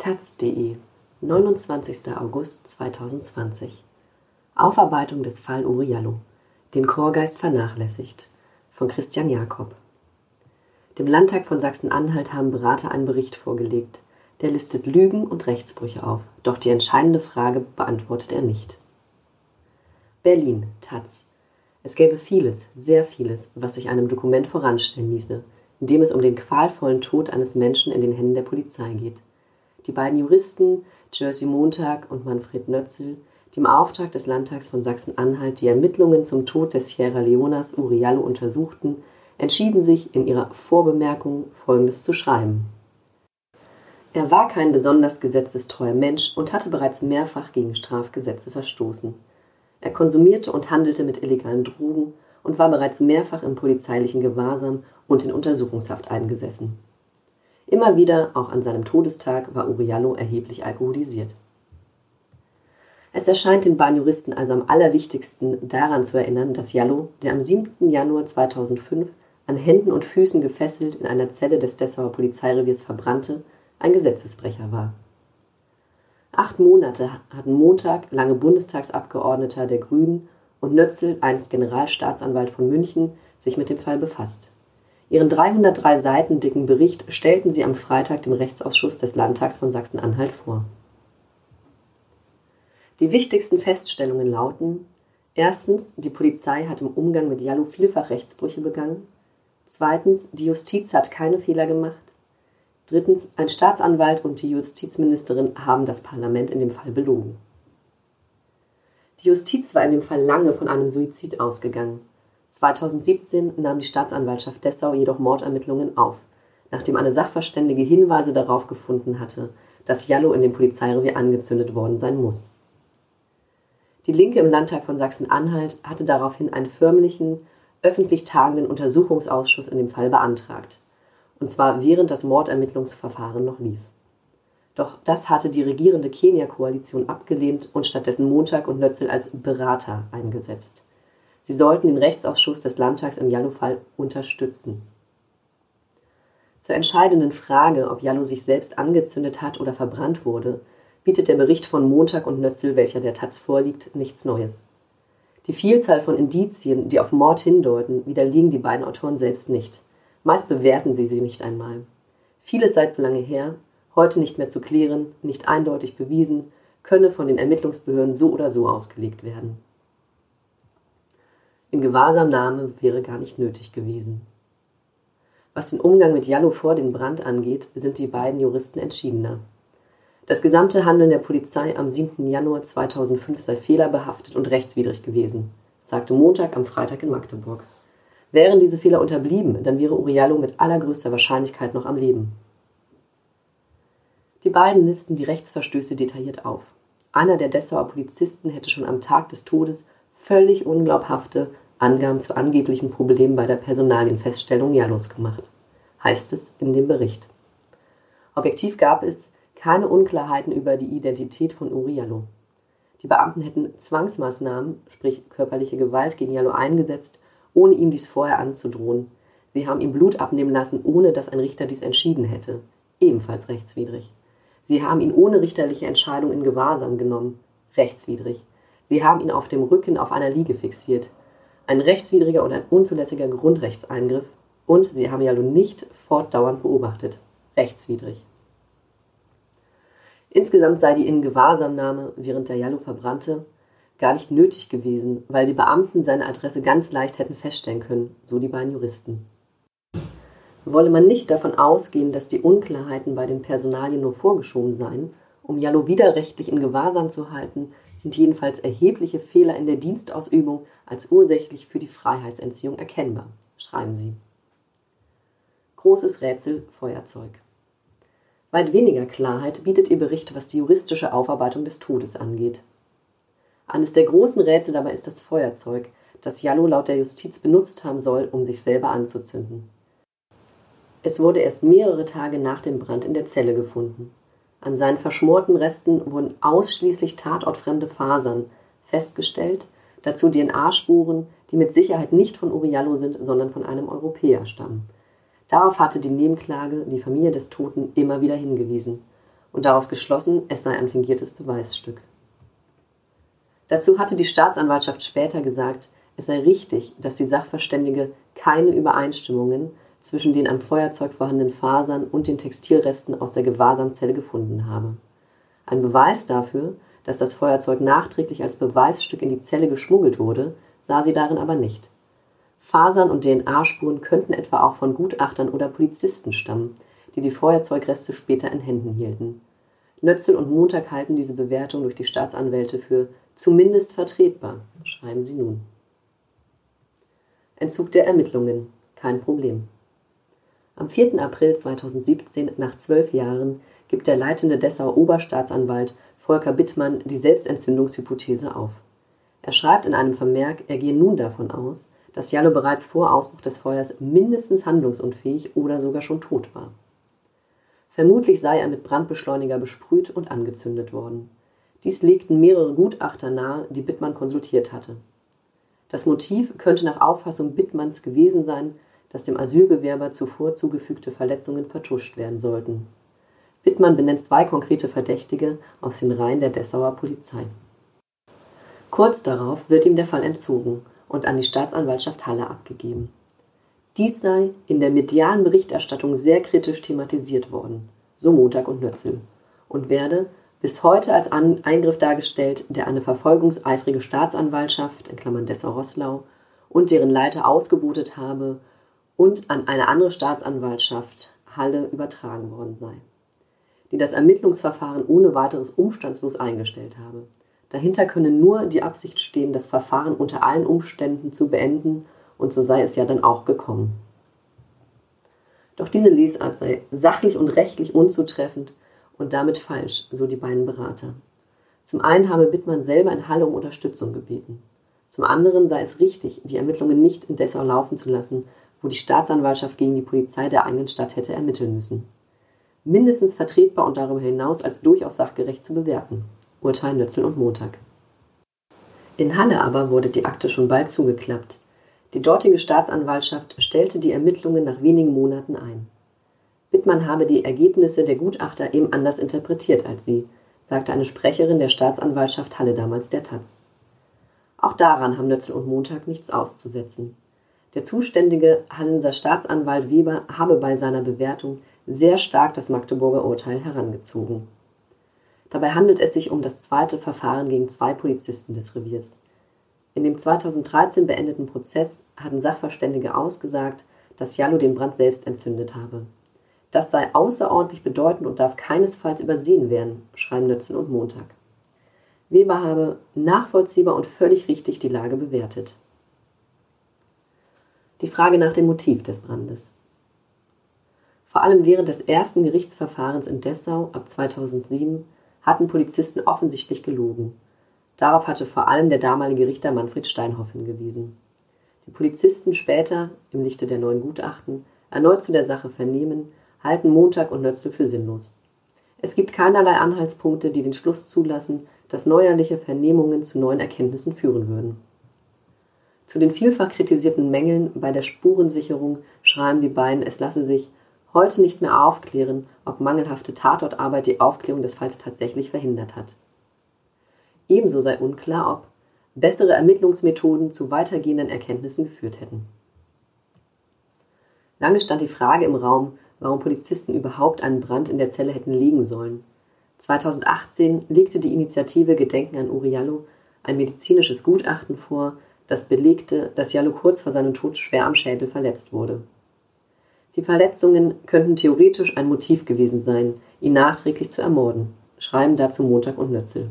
taz.de, 29. August 2020. Aufarbeitung des Fall Uriallo. Den Chorgeist vernachlässigt. Von Christian Jakob. Dem Landtag von Sachsen-Anhalt haben Berater einen Bericht vorgelegt. Der listet Lügen und Rechtsbrüche auf. Doch die entscheidende Frage beantwortet er nicht. Berlin, Taz. Es gäbe vieles, sehr vieles, was sich einem Dokument voranstellen ließe, in dem es um den qualvollen Tod eines Menschen in den Händen der Polizei geht. Die beiden Juristen, Jersey Montag und Manfred Nötzel, die im Auftrag des Landtags von Sachsen-Anhalt die Ermittlungen zum Tod des Sierra Leonas Uriallo untersuchten, entschieden sich in ihrer Vorbemerkung Folgendes zu schreiben. Er war kein besonders gesetzestreuer Mensch und hatte bereits mehrfach gegen Strafgesetze verstoßen. Er konsumierte und handelte mit illegalen Drogen und war bereits mehrfach im polizeilichen Gewahrsam und in Untersuchungshaft eingesessen. Immer wieder, auch an seinem Todestag, war Uriallo erheblich alkoholisiert. Es erscheint den Bahnjuristen also am allerwichtigsten daran zu erinnern, dass Jallo, der am 7. Januar 2005 an Händen und Füßen gefesselt in einer Zelle des Dessauer Polizeireviers verbrannte, ein Gesetzesbrecher war. Acht Monate hatten Montag lange Bundestagsabgeordneter der Grünen und Nötzel, einst Generalstaatsanwalt von München, sich mit dem Fall befasst. Ihren 303 Seiten dicken Bericht stellten sie am Freitag dem Rechtsausschuss des Landtags von Sachsen-Anhalt vor. Die wichtigsten Feststellungen lauten: Erstens, die Polizei hat im Umgang mit Jallo vielfach Rechtsbrüche begangen. Zweitens, die Justiz hat keine Fehler gemacht. Drittens, ein Staatsanwalt und die Justizministerin haben das Parlament in dem Fall belogen. Die Justiz war in dem Fall lange von einem Suizid ausgegangen. 2017 nahm die Staatsanwaltschaft Dessau jedoch Mordermittlungen auf, nachdem eine Sachverständige Hinweise darauf gefunden hatte, dass Jallo in dem Polizeirevier angezündet worden sein muss. Die Linke im Landtag von Sachsen-Anhalt hatte daraufhin einen förmlichen, öffentlich tagenden Untersuchungsausschuss in dem Fall beantragt, und zwar während das Mordermittlungsverfahren noch lief. Doch das hatte die regierende Kenia-Koalition abgelehnt und stattdessen Montag und Nötzel als Berater eingesetzt. Sie sollten den Rechtsausschuss des Landtags im Jallo-Fall unterstützen. Zur entscheidenden Frage, ob Jallo sich selbst angezündet hat oder verbrannt wurde, bietet der Bericht von Montag und Nötzel, welcher der Taz vorliegt, nichts Neues. Die Vielzahl von Indizien, die auf Mord hindeuten, widerlegen die beiden Autoren selbst nicht. Meist bewerten sie sie nicht einmal. Vieles sei zu lange her, heute nicht mehr zu klären, nicht eindeutig bewiesen, könne von den Ermittlungsbehörden so oder so ausgelegt werden. In Gewahrsamnahme wäre gar nicht nötig gewesen. Was den Umgang mit Jallo vor dem Brand angeht, sind die beiden Juristen entschiedener. Das gesamte Handeln der Polizei am 7. Januar 2005 sei fehlerbehaftet und rechtswidrig gewesen, sagte Montag am Freitag in Magdeburg. Wären diese Fehler unterblieben, dann wäre Uriallo mit allergrößter Wahrscheinlichkeit noch am Leben. Die beiden listen die Rechtsverstöße detailliert auf. Einer der Dessauer Polizisten hätte schon am Tag des Todes völlig unglaubhafte Angaben zu angeblichen Problemen bei der Personalienfeststellung Jallos gemacht, heißt es in dem Bericht. Objektiv gab es keine Unklarheiten über die Identität von Uriallo. Die Beamten hätten Zwangsmaßnahmen, sprich körperliche Gewalt gegen Jallo eingesetzt, ohne ihm dies vorher anzudrohen. Sie haben ihm Blut abnehmen lassen, ohne dass ein Richter dies entschieden hätte. Ebenfalls rechtswidrig. Sie haben ihn ohne richterliche Entscheidung in Gewahrsam genommen. Rechtswidrig. Sie haben ihn auf dem Rücken auf einer Liege fixiert. Ein rechtswidriger und ein unzulässiger Grundrechtseingriff. Und sie haben Jallo nicht fortdauernd beobachtet. Rechtswidrig. Insgesamt sei die in Gewahrsamnahme, während der Jallo verbrannte, gar nicht nötig gewesen, weil die Beamten seine Adresse ganz leicht hätten feststellen können, so die beiden Juristen. Wolle man nicht davon ausgehen, dass die Unklarheiten bei den Personalien nur vorgeschoben seien, um Jallo widerrechtlich in Gewahrsam zu halten, sind jedenfalls erhebliche Fehler in der Dienstausübung als ursächlich für die Freiheitsentziehung erkennbar, schreiben sie. Großes Rätsel Feuerzeug. Weit weniger Klarheit bietet ihr Bericht, was die juristische Aufarbeitung des Todes angeht. Eines der großen Rätsel dabei ist das Feuerzeug, das Jallo laut der Justiz benutzt haben soll, um sich selber anzuzünden. Es wurde erst mehrere Tage nach dem Brand in der Zelle gefunden. An seinen verschmorten Resten wurden ausschließlich tatortfremde Fasern festgestellt, dazu DNA-Spuren, die mit Sicherheit nicht von Uriallo sind, sondern von einem Europäer stammen. Darauf hatte die Nebenklage die Familie des Toten immer wieder hingewiesen. und daraus geschlossen, es sei ein fingiertes Beweisstück. Dazu hatte die Staatsanwaltschaft später gesagt, es sei richtig, dass die Sachverständige keine Übereinstimmungen zwischen den am Feuerzeug vorhandenen Fasern und den Textilresten aus der Gewahrsamzelle gefunden habe. Ein Beweis dafür, dass das Feuerzeug nachträglich als Beweisstück in die Zelle geschmuggelt wurde, sah sie darin aber nicht. Fasern und DNA-Spuren könnten etwa auch von Gutachtern oder Polizisten stammen, die die Feuerzeugreste später in Händen hielten. Nötzel und Montag halten diese Bewertung durch die Staatsanwälte für zumindest vertretbar, schreiben sie nun. Entzug der Ermittlungen. Kein Problem. Am 4. April 2017, nach zwölf Jahren, gibt der leitende Dessauer Oberstaatsanwalt Volker Bittmann die Selbstentzündungshypothese auf. Er schreibt in einem Vermerk, er gehe nun davon aus, dass Jallo bereits vor Ausbruch des Feuers mindestens handlungsunfähig oder sogar schon tot war. Vermutlich sei er mit Brandbeschleuniger besprüht und angezündet worden. Dies legten mehrere Gutachter nahe, die Bittmann konsultiert hatte. Das Motiv könnte nach Auffassung Bittmanns gewesen sein, dass dem Asylbewerber zuvor zugefügte Verletzungen vertuscht werden sollten. Bittmann benennt zwei konkrete Verdächtige aus den Reihen der Dessauer Polizei. Kurz darauf wird ihm der Fall entzogen und an die Staatsanwaltschaft Halle abgegeben. Dies sei in der medialen Berichterstattung sehr kritisch thematisiert worden, so Montag und Nötzel, und werde bis heute als An Eingriff dargestellt, der eine verfolgungseifrige Staatsanwaltschaft in Klammern Dessau-Rosslau und deren Leiter ausgebotet habe und an eine andere Staatsanwaltschaft Halle übertragen worden sei, die das Ermittlungsverfahren ohne weiteres umstandslos eingestellt habe. Dahinter könne nur die Absicht stehen, das Verfahren unter allen Umständen zu beenden, und so sei es ja dann auch gekommen. Doch diese Lesart sei sachlich und rechtlich unzutreffend und damit falsch, so die beiden Berater. Zum einen habe Bittmann selber in Halle um Unterstützung gebeten. Zum anderen sei es richtig, die Ermittlungen nicht in Dessau laufen zu lassen, wo die Staatsanwaltschaft gegen die Polizei der eigenen Stadt hätte ermitteln müssen. Mindestens vertretbar und darüber hinaus als durchaus sachgerecht zu bewerten. Urteil Nützel und Montag. In Halle aber wurde die Akte schon bald zugeklappt. Die dortige Staatsanwaltschaft stellte die Ermittlungen nach wenigen Monaten ein. Wittmann habe die Ergebnisse der Gutachter eben anders interpretiert als sie, sagte eine Sprecherin der Staatsanwaltschaft Halle damals der Taz. Auch daran haben Nötzel und Montag nichts auszusetzen. Der zuständige Hallenser Staatsanwalt Weber habe bei seiner Bewertung sehr stark das Magdeburger Urteil herangezogen. Dabei handelt es sich um das zweite Verfahren gegen zwei Polizisten des Reviers. In dem 2013 beendeten Prozess hatten Sachverständige ausgesagt, dass Jallo den Brand selbst entzündet habe. Das sei außerordentlich bedeutend und darf keinesfalls übersehen werden, schreiben Nützen und Montag. Weber habe nachvollziehbar und völlig richtig die Lage bewertet. Die Frage nach dem Motiv des Brandes. Vor allem während des ersten Gerichtsverfahrens in Dessau ab 2007 hatten Polizisten offensichtlich gelogen. Darauf hatte vor allem der damalige Richter Manfred Steinhoff hingewiesen. Die Polizisten später, im Lichte der neuen Gutachten, erneut zu der Sache vernehmen, halten Montag und Nötzl für sinnlos. Es gibt keinerlei Anhaltspunkte, die den Schluss zulassen, dass neuerliche Vernehmungen zu neuen Erkenntnissen führen würden. Zu den vielfach kritisierten Mängeln bei der Spurensicherung schreiben die beiden, es lasse sich heute nicht mehr aufklären, ob mangelhafte Tatortarbeit die Aufklärung des Falls tatsächlich verhindert hat. Ebenso sei unklar, ob bessere Ermittlungsmethoden zu weitergehenden Erkenntnissen geführt hätten. Lange stand die Frage im Raum, warum Polizisten überhaupt einen Brand in der Zelle hätten legen sollen. 2018 legte die Initiative Gedenken an Uriallo ein medizinisches Gutachten vor, das belegte, dass Jallo kurz vor seinem Tod schwer am Schädel verletzt wurde. Die Verletzungen könnten theoretisch ein Motiv gewesen sein, ihn nachträglich zu ermorden, schreiben dazu Montag und Nötzel.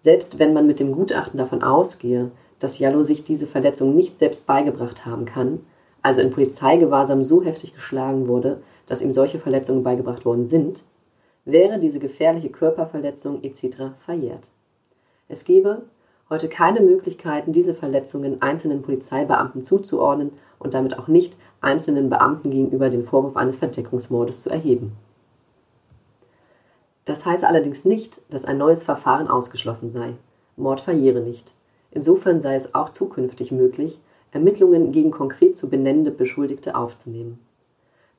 Selbst wenn man mit dem Gutachten davon ausgehe, dass Jallo sich diese Verletzung nicht selbst beigebracht haben kann, also in Polizeigewahrsam so heftig geschlagen wurde, dass ihm solche Verletzungen beigebracht worden sind, wäre diese gefährliche Körperverletzung etc. verjährt. Es gäbe heute keine Möglichkeiten, diese Verletzungen einzelnen Polizeibeamten zuzuordnen und damit auch nicht einzelnen Beamten gegenüber den Vorwurf eines Verdeckungsmordes zu erheben. Das heißt allerdings nicht, dass ein neues Verfahren ausgeschlossen sei. Mord verjähre nicht. Insofern sei es auch zukünftig möglich, Ermittlungen gegen konkret zu benennende Beschuldigte aufzunehmen.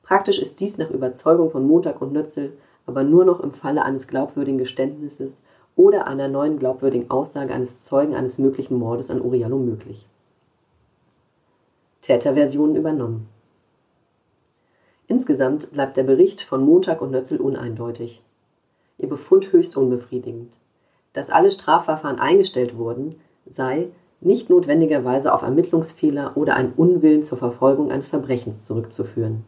Praktisch ist dies nach Überzeugung von Montag und Nötzel aber nur noch im Falle eines glaubwürdigen Geständnisses oder einer neuen glaubwürdigen Aussage eines Zeugen eines möglichen Mordes an Uriallo möglich. Täterversionen übernommen. Insgesamt bleibt der Bericht von Montag und Nötzel uneindeutig. Ihr Befund höchst unbefriedigend. Dass alle Strafverfahren eingestellt wurden, sei nicht notwendigerweise auf Ermittlungsfehler oder einen Unwillen zur Verfolgung eines Verbrechens zurückzuführen.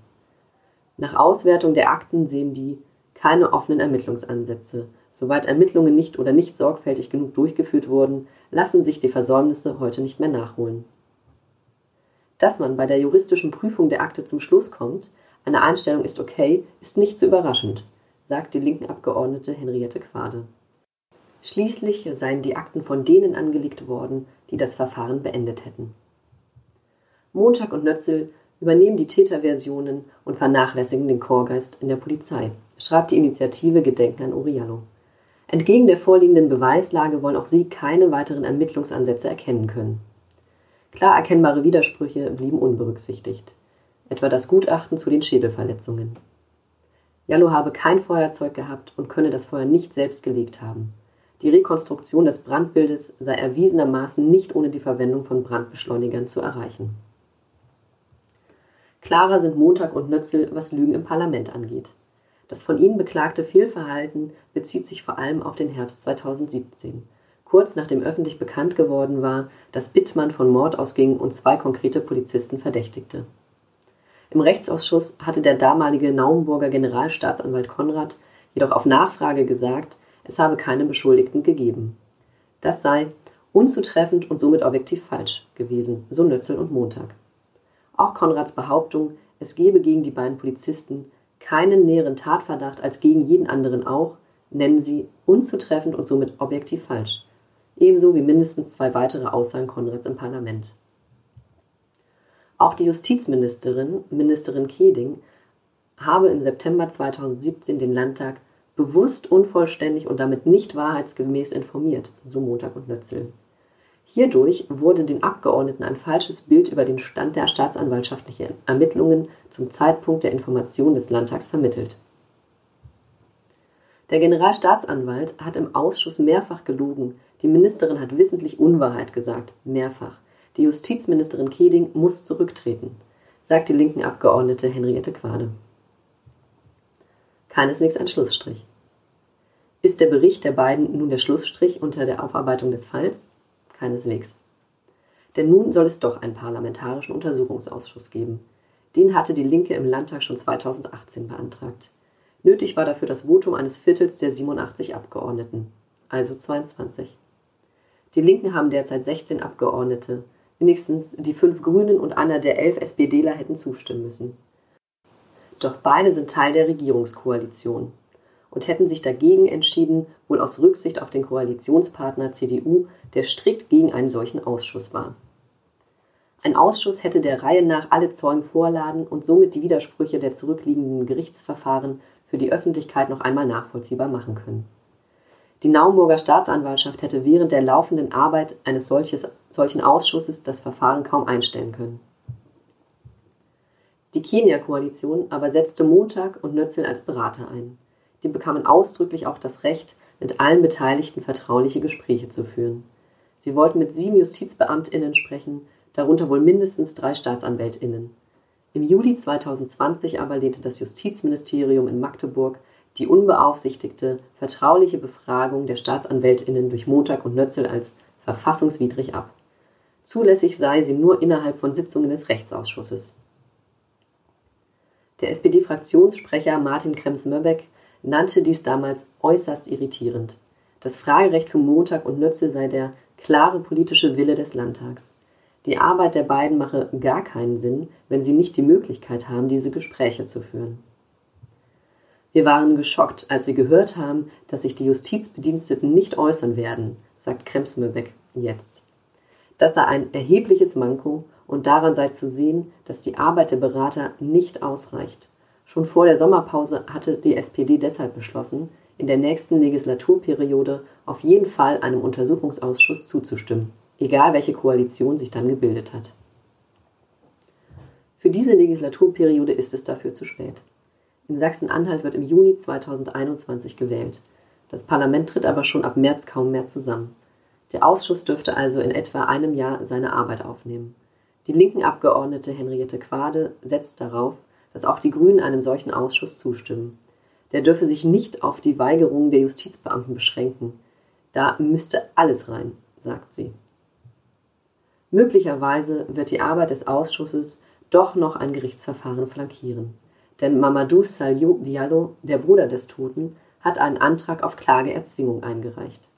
Nach Auswertung der Akten sehen die keine offenen Ermittlungsansätze. Soweit Ermittlungen nicht oder nicht sorgfältig genug durchgeführt wurden, lassen sich die Versäumnisse heute nicht mehr nachholen. Dass man bei der juristischen Prüfung der Akte zum Schluss kommt, eine Einstellung ist okay, ist nicht so überraschend, sagt die linken Abgeordnete Henriette Quade. Schließlich seien die Akten von denen angelegt worden, die das Verfahren beendet hätten. Montag und Nötzel übernehmen die Täterversionen und vernachlässigen den Chorgeist in der Polizei, schreibt die Initiative Gedenken an Uriallo. Entgegen der vorliegenden Beweislage wollen auch sie keine weiteren Ermittlungsansätze erkennen können. Klar erkennbare Widersprüche blieben unberücksichtigt, etwa das Gutachten zu den Schädelverletzungen. Jallo habe kein Feuerzeug gehabt und könne das Feuer nicht selbst gelegt haben. Die Rekonstruktion des Brandbildes sei erwiesenermaßen nicht ohne die Verwendung von Brandbeschleunigern zu erreichen. Klarer sind Montag und Nötzel, was Lügen im Parlament angeht. Das von ihnen beklagte Fehlverhalten bezieht sich vor allem auf den Herbst 2017, kurz nachdem öffentlich bekannt geworden war, dass Bittmann von Mord ausging und zwei konkrete Polizisten verdächtigte. Im Rechtsausschuss hatte der damalige Naumburger Generalstaatsanwalt Konrad jedoch auf Nachfrage gesagt, es habe keine Beschuldigten gegeben. Das sei unzutreffend und somit objektiv falsch gewesen, so Nötzel und Montag. Auch Konrads Behauptung, es gebe gegen die beiden Polizisten keinen näheren Tatverdacht als gegen jeden anderen auch, nennen sie unzutreffend und somit objektiv falsch. Ebenso wie mindestens zwei weitere Aussagen Konrads im Parlament. Auch die Justizministerin, Ministerin Keding, habe im September 2017 den Landtag bewusst unvollständig und damit nicht wahrheitsgemäß informiert, so Montag und Nötzel. Hierdurch wurde den Abgeordneten ein falsches Bild über den Stand der staatsanwaltschaftlichen Ermittlungen zum Zeitpunkt der Information des Landtags vermittelt. Der Generalstaatsanwalt hat im Ausschuss mehrfach gelogen, die Ministerin hat wissentlich Unwahrheit gesagt, mehrfach. Die Justizministerin Keding muss zurücktreten, sagt die linken Abgeordnete Henriette Quade. Keineswegs ein Schlussstrich. Ist der Bericht der beiden nun der Schlussstrich unter der Aufarbeitung des Falls? Keineswegs. Denn nun soll es doch einen parlamentarischen Untersuchungsausschuss geben. Den hatte die Linke im Landtag schon 2018 beantragt. Nötig war dafür das Votum eines Viertels der 87 Abgeordneten, also 22. Die Linken haben derzeit 16 Abgeordnete. Wenigstens die fünf Grünen und einer der elf SPDler hätten zustimmen müssen. Doch beide sind Teil der Regierungskoalition und hätten sich dagegen entschieden, wohl aus Rücksicht auf den Koalitionspartner CDU, der strikt gegen einen solchen Ausschuss war. Ein Ausschuss hätte der Reihe nach alle Zeugen vorladen und somit die Widersprüche der zurückliegenden Gerichtsverfahren für die Öffentlichkeit noch einmal nachvollziehbar machen können. Die Naumburger Staatsanwaltschaft hätte während der laufenden Arbeit eines solches, solchen Ausschusses das Verfahren kaum einstellen können. Die Kenia-Koalition aber setzte Montag und Nötzel als Berater ein die bekamen ausdrücklich auch das Recht, mit allen Beteiligten vertrauliche Gespräche zu führen. Sie wollten mit sieben JustizbeamtInnen sprechen, darunter wohl mindestens drei StaatsanwältInnen. Im Juli 2020 aber lehnte das Justizministerium in Magdeburg die unbeaufsichtigte, vertrauliche Befragung der StaatsanwältInnen durch Montag und Nötzel als verfassungswidrig ab. Zulässig sei sie nur innerhalb von Sitzungen des Rechtsausschusses. Der SPD-Fraktionssprecher Martin Krems-Möbeck nannte dies damals äußerst irritierend. Das Fragerecht für Montag und Nütze sei der klare politische Wille des Landtags. Die Arbeit der beiden mache gar keinen Sinn, wenn sie nicht die Möglichkeit haben, diese Gespräche zu führen. Wir waren geschockt, als wir gehört haben, dass sich die Justizbediensteten nicht äußern werden, sagt Kremsmöbeck jetzt. Das sei ein erhebliches Manko und daran sei zu sehen, dass die Arbeit der Berater nicht ausreicht. Schon vor der Sommerpause hatte die SPD deshalb beschlossen, in der nächsten Legislaturperiode auf jeden Fall einem Untersuchungsausschuss zuzustimmen, egal welche Koalition sich dann gebildet hat. Für diese Legislaturperiode ist es dafür zu spät. In Sachsen-Anhalt wird im Juni 2021 gewählt. Das Parlament tritt aber schon ab März kaum mehr zusammen. Der Ausschuss dürfte also in etwa einem Jahr seine Arbeit aufnehmen. Die linken Abgeordnete Henriette Quade setzt darauf, dass auch die Grünen einem solchen Ausschuss zustimmen. Der dürfe sich nicht auf die Weigerung der Justizbeamten beschränken. Da müsste alles rein, sagt sie. Möglicherweise wird die Arbeit des Ausschusses doch noch ein Gerichtsverfahren flankieren. Denn Mamadou Saliou Diallo, der Bruder des Toten, hat einen Antrag auf Klageerzwingung eingereicht.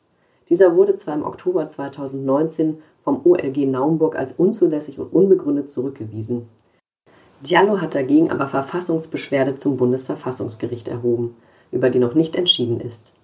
Dieser wurde zwar im Oktober 2019 vom OLG Naumburg als unzulässig und unbegründet zurückgewiesen. Diallo hat dagegen aber Verfassungsbeschwerde zum Bundesverfassungsgericht erhoben, über die noch nicht entschieden ist